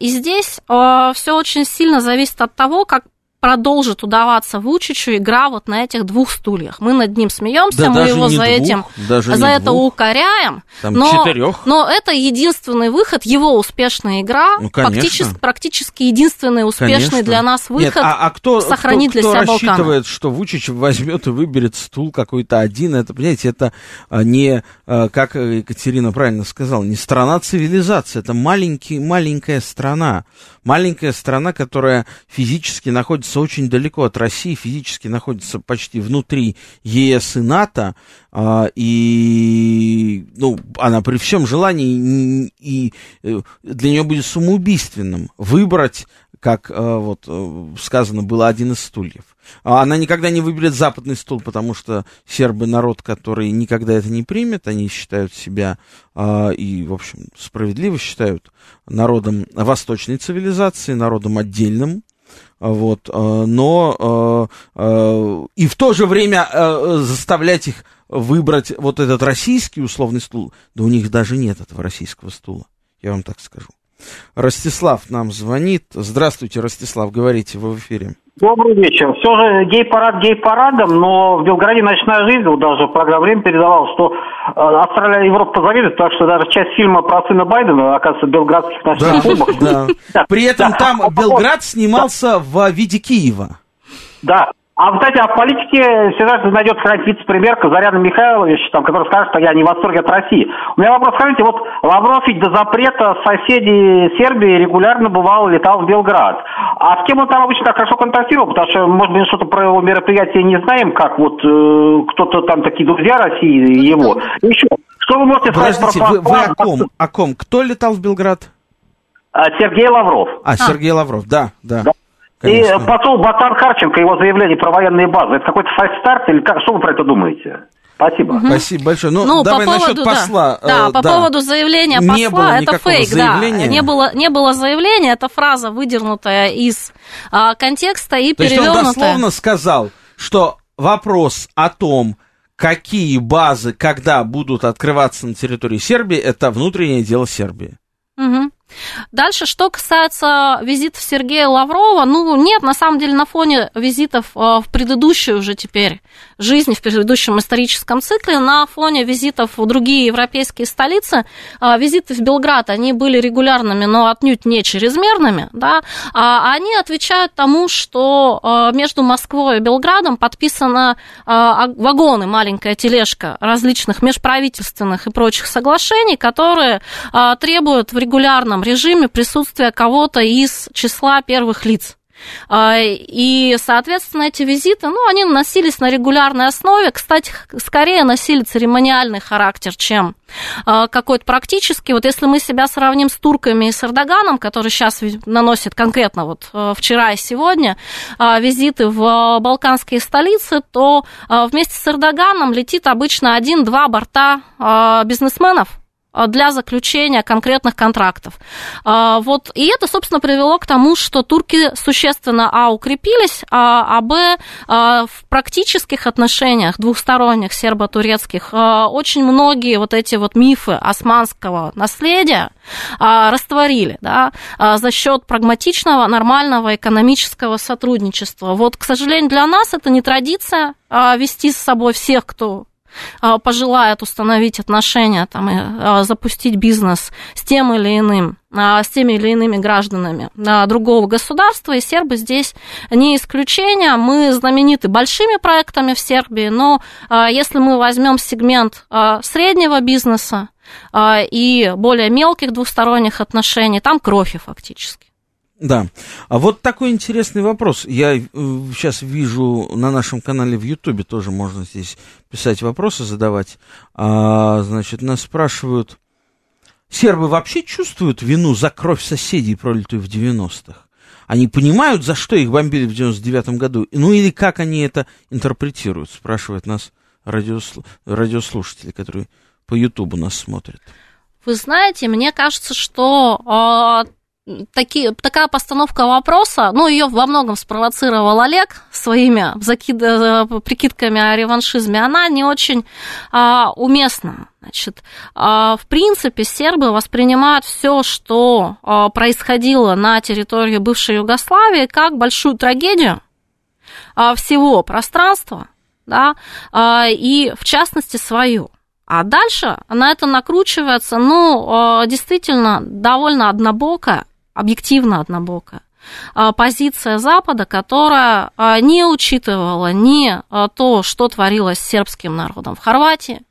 S3: И здесь все очень сильно зависит от того, как продолжит удаваться Вучичу игра вот на этих двух стульях. Мы над ним смеемся, да, мы его за двух, этим за это двух. укоряем. Там но, четырех. но это единственный выход, его успешная игра, ну, практически, практически единственный успешный конечно. для нас выход. Нет,
S2: а, а кто, сохранить кто, кто для себя рассчитывает, Балканы. что Вучич возьмет и выберет стул какой-то один? Это, понимаете, это а, не, а, как Екатерина правильно сказала, не страна цивилизации, это маленький, маленькая страна. Маленькая страна, которая физически находится очень далеко от России, физически находится почти внутри ЕС и НАТО, а, и ну, она при всем желании и э, для нее будет самоубийственным выбрать как э, вот э, сказано было, один из стульев. А она никогда не выберет западный стул, потому что сербы народ, который никогда это не примет, они считают себя а, и, в общем, справедливо считают народом восточной цивилизации, народом отдельным, Вот, но и в то же время заставлять их выбрать вот этот российский условный стул, да у них даже нет этого российского стула, я вам так скажу. Ростислав нам звонит. Здравствуйте, Ростислав, говорите, вы в эфире.
S7: Добрый вечер. Все же гей-парад гей-парадом, но в Белграде ночная жизнь, вот даже программа «Время» передавала, что э, Австралия и Европа позавидуют, так что даже часть фильма про сына Байдена, оказывается, в белградских ночных клубах.
S2: да. При этом там Белград снимался в виде Киева.
S7: Да. А, кстати, а в политике всегда найдется какой вице-премьер Казарян Михайлович, там, который скажет, что я не в восторге от России. У меня вопрос, скажите, вот Лавров ведь до запрета соседей Сербии регулярно бывал, летал в Белград. А с кем он там обычно так хорошо контактировал? Потому что, может быть, что-то про его мероприятие не знаем, как вот э, кто-то там такие друзья России его. И еще, что вы можете сказать
S2: Подождите,
S7: про...
S2: вы, вы о ком? О ком? Кто летал в Белград?
S7: А, Сергей Лавров.
S2: А, Сергей Лавров, да, да.
S7: Да.
S2: Конечно.
S7: И посол Батан Харченко, его заявление про военные базы, это какой-то фальстарт или как? Что вы про это думаете? Спасибо.
S2: Спасибо большое. Ну,
S3: Ну,
S2: давай
S3: по
S2: насчет
S3: поводу,
S2: посла.
S3: да,
S2: э,
S3: да, по поводу заявления посла,
S2: Не было
S3: это фейк,
S2: заявления.
S3: да. Не было, не было заявления, это фраза, выдернутая из а, контекста и
S2: То есть он
S3: перевернутая.
S2: дословно сказал, что вопрос о том, какие базы, когда будут открываться на территории Сербии, это внутреннее дело Сербии.
S3: Мгм. Дальше, что касается визитов Сергея Лаврова, ну, нет, на самом деле, на фоне визитов э, в предыдущую уже теперь жизнь, в предыдущем историческом цикле, на фоне визитов в другие европейские столицы, э, визиты в Белград, они были регулярными, но отнюдь не чрезмерными, да, а они отвечают тому, что э, между Москвой и Белградом подписано вагоны, маленькая тележка различных межправительственных и прочих соглашений, которые требуют в регулярном режиме присутствия кого-то из числа первых лиц. А, И, соответственно, эти визиты, ну, они носились на регулярной основе. Кстати, скорее носили церемониальный характер, чем а, какой-то практический. Вот если мы себя сравним с турками и с Эрдоганом, который сейчас наносит конкретно вот э, вчера и сегодня а, визиты в балканские столицы, то вместе с Эрдоганом летит обычно один-два борта бизнесменов, для заключения конкретных контрактов. Вот. И это, собственно, привело к тому, что турки существенно, а, укрепились, а, а б, в практических отношениях двухсторонних сербо-турецких очень многие вот эти вот мифы османского наследия растворили да, за счет прагматичного, нормального экономического сотрудничества. Вот, к сожалению, для нас это не традиция вести с собой всех, кто пожелает установить отношения там, и запустить бизнес с тем или иным, с теми или иными гражданами другого государства, и сербы здесь не исключение. Мы знамениты большими проектами в Сербии, но если мы возьмем сегмент среднего бизнеса и более мелких двусторонних отношений, там кровь фактически.
S2: Да. А вот такой интересный вопрос. Я сейчас вижу на нашем канале в Ютубе тоже можно здесь писать вопросы, задавать. А, значит, нас спрашивают, сербы вообще чувствуют вину за кровь соседей, пролитую в 90-х? Они понимают, за что их бомбили в 99-м году? Ну или как они это интерпретируют, спрашивают нас радиослу... радиослушатели, которые по Ютубу нас смотрят.
S3: Вы знаете, мне кажется, что такие, такая постановка вопроса, ну, ее во многом спровоцировал Олег своими закид, прикидками о реваншизме, она не очень а, уместна. Значит, а, в принципе, сербы воспринимают все, что а, происходило на территории бывшей Югославии, как большую трагедию а, всего пространства, да, а, и в частности свою. А дальше на это накручивается, ну, действительно, довольно однобокая объективно однобокая. Позиция Запада, которая не учитывала ни то, что творилось с сербским народом в Хорватии,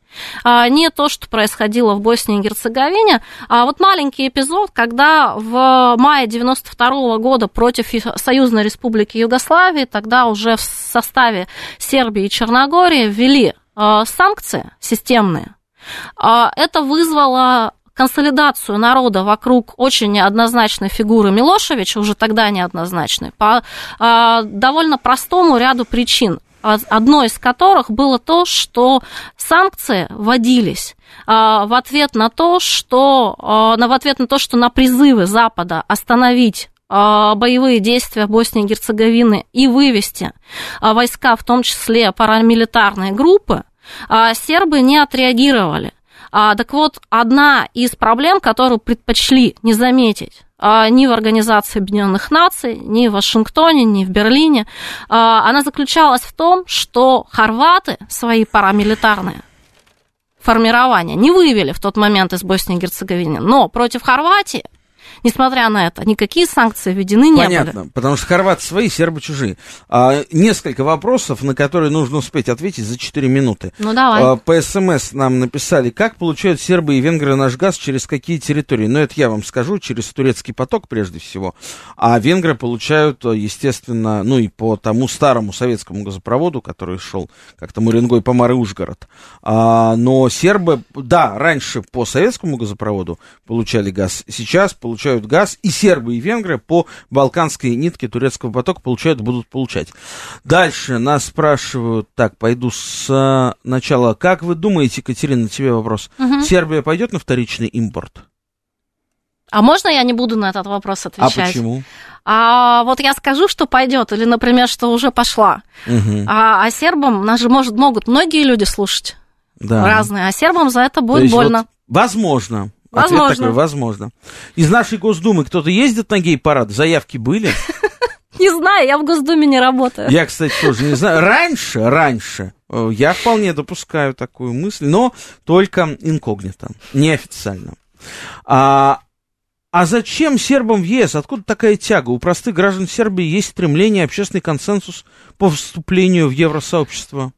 S3: не то, что происходило в Боснии и Герцеговине, а вот маленький эпизод, когда в мае 92 года против Союзной Республики Югославии, тогда уже в составе Сербии и Черногории ввели санкции системные, это вызвало консолидацию народа вокруг очень неоднозначной фигуры Милошевича, уже тогда неоднозначной, по а, довольно простому ряду причин. Одной из которых было то, что санкции вводились а, в ответ на то, что а, в ответ на то, что на призывы Запада остановить боевые действия Боснии и Герцеговины и вывести войска, в том числе парамилитарные группы, сербы не отреагировали. Так вот, одна из проблем, которую предпочли не заметить ни в Организации Объединенных Наций, ни в Вашингтоне, ни в Берлине, она заключалась в том, что хорваты свои парамилитарные формирования не вывели в тот момент из Боснии и Герцеговины, но против Хорватии Несмотря на это, никакие санкции введены не
S2: Понятно,
S3: были.
S2: потому что хорваты свои, сербы чужие. А, несколько вопросов, на которые нужно успеть ответить за 4 минуты.
S3: Ну, давай.
S2: А, по СМС нам написали, как получают сербы и венгры наш газ, через какие территории. Ну, это я вам скажу, через турецкий поток прежде всего. А венгры получают, естественно, ну и по тому старому советскому газопроводу, который шел как-то Муренгой по Мары Ужгород. А, но сербы, да, раньше по советскому газопроводу получали газ, сейчас получают получают газ, и сербы, и венгры по балканской нитке турецкого потока получают, будут получать. Дальше нас спрашивают, так, пойду с а, начала. Как вы думаете, Катерина, тебе вопрос, угу. Сербия пойдет на вторичный импорт?
S3: А можно я не буду на этот вопрос отвечать?
S2: А почему?
S3: А вот я скажу, что пойдет, или, например, что уже пошла.
S2: Угу.
S3: А, а сербам, нас же может, могут многие люди слушать.
S2: Да.
S3: Разные, а сербам за это будет больно.
S2: Вот, возможно.
S3: Возможно.
S2: Ответ такой, возможно. Из нашей Госдумы кто-то ездит на гей-парад? Заявки были?
S3: Не знаю, я в Госдуме не работаю.
S2: Я, кстати, тоже не знаю. Раньше, раньше, э, я вполне допускаю такую мысль, но только инкогнито, неофициально. А, а зачем сербам в ЕС? Откуда такая тяга? У простых граждан Сербии есть стремление, общественный консенсус по вступлению в евросообщество.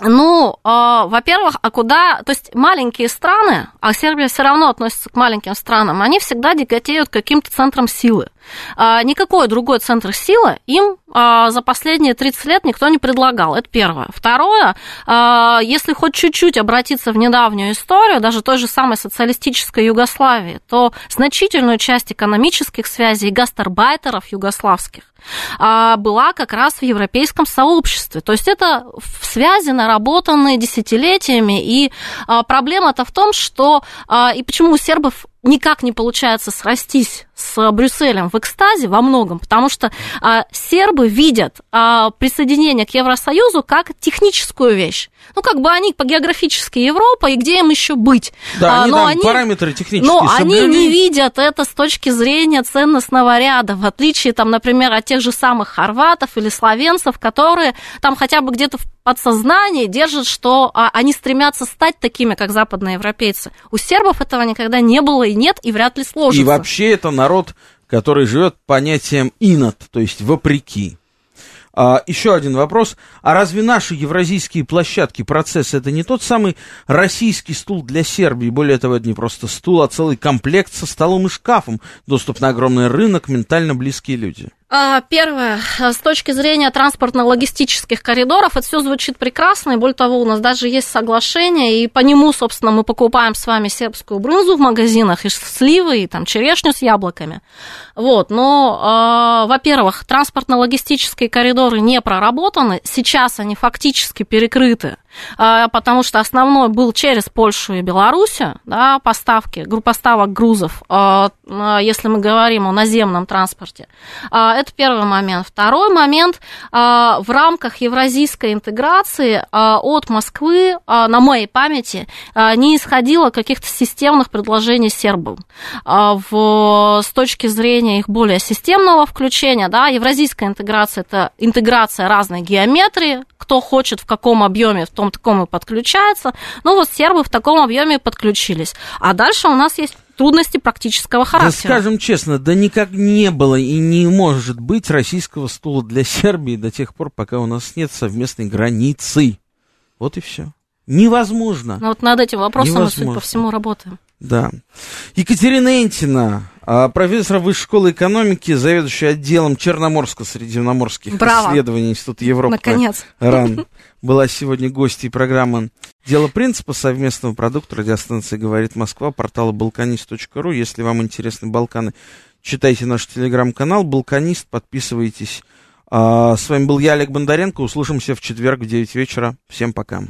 S3: Ну, э, во-первых, а куда... То есть маленькие страны, а Сербия все равно относится к маленьким странам, они всегда тяготеют к каким-то центрам силы. Э, никакой другой центр силы им э, за последние 30 лет никто не предлагал. Это первое. Второе, э, если хоть чуть-чуть обратиться в недавнюю историю, даже той же самой социалистической Югославии, то значительную часть экономических связей гастарбайтеров югославских была как раз в европейском сообществе. То есть это связи наработанные десятилетиями, и проблема-то в том, что и почему у сербов никак не получается срастись с Брюсселем в экстазе во многом, потому что а, сербы видят а, присоединение к Евросоюзу как техническую вещь. Ну, как бы они по географически Европа, и где им еще быть?
S2: Да, а, они, но они, параметры технические
S3: Но соблюли. они не видят это с точки зрения ценностного ряда, в отличие, там, например, от тех же самых хорватов или словенцев, которые там хотя бы где-то в подсознании держат, что а, они стремятся стать такими, как западные европейцы. У сербов этого никогда не было и нет, и вряд ли сложится.
S2: И вообще это народ, который живет понятием инот, то есть вопреки. А, еще один вопрос. А разве наши евразийские площадки, процессы, это не тот самый российский стул для Сербии? Более того, это не просто стул, а целый комплект со столом и шкафом. Доступ на огромный рынок, ментально близкие люди.
S3: А, первое, с точки зрения транспортно-логистических коридоров, это все звучит прекрасно, и более того, у нас даже есть соглашение, и по нему, собственно, мы покупаем с вами сербскую брынзу в магазинах, и сливы, и там черешню с яблоками. Вот, но, э, во-первых, транспортно-логистические коридоры не проработаны, сейчас они фактически перекрыты потому что основной был через Польшу и Белоруссию, да, поставки, поставок грузов, а, а, если мы говорим о наземном транспорте. Это первый момент. Второй момент, в рамках евразийской интеграции от Москвы, на моей памяти, не исходило каких-то системных предложений сербам в, с точки зрения их более системного включения. Да, евразийская интеграция – это интеграция разной геометрии, кто хочет в каком объеме, в том таком и подключается. Ну вот сербы в таком объеме подключились. А дальше у нас есть трудности практического характера.
S2: Да скажем честно, да никак не было и не может быть российского стула для Сербии до тех пор, пока у нас нет совместной границы. Вот и все. Невозможно.
S3: Ну вот над этим вопросом Невозможно. мы, судя по всему, работаем.
S2: Да. Екатерина Энтина, а, профессор Высшей школы экономики, заведующий отделом Черноморско-Средиземноморских исследований Института Европы.
S3: Наконец.
S2: РАН. Была сегодня гостьей программы «Дело принципа» совместного продукта радиостанции «Говорит Москва», портала balkanist.ru. Если вам интересны Балканы, читайте наш телеграм-канал «Балканист», подписывайтесь. А, с вами был я, Олег Бондаренко. Услышимся в четверг в 9 вечера. Всем пока.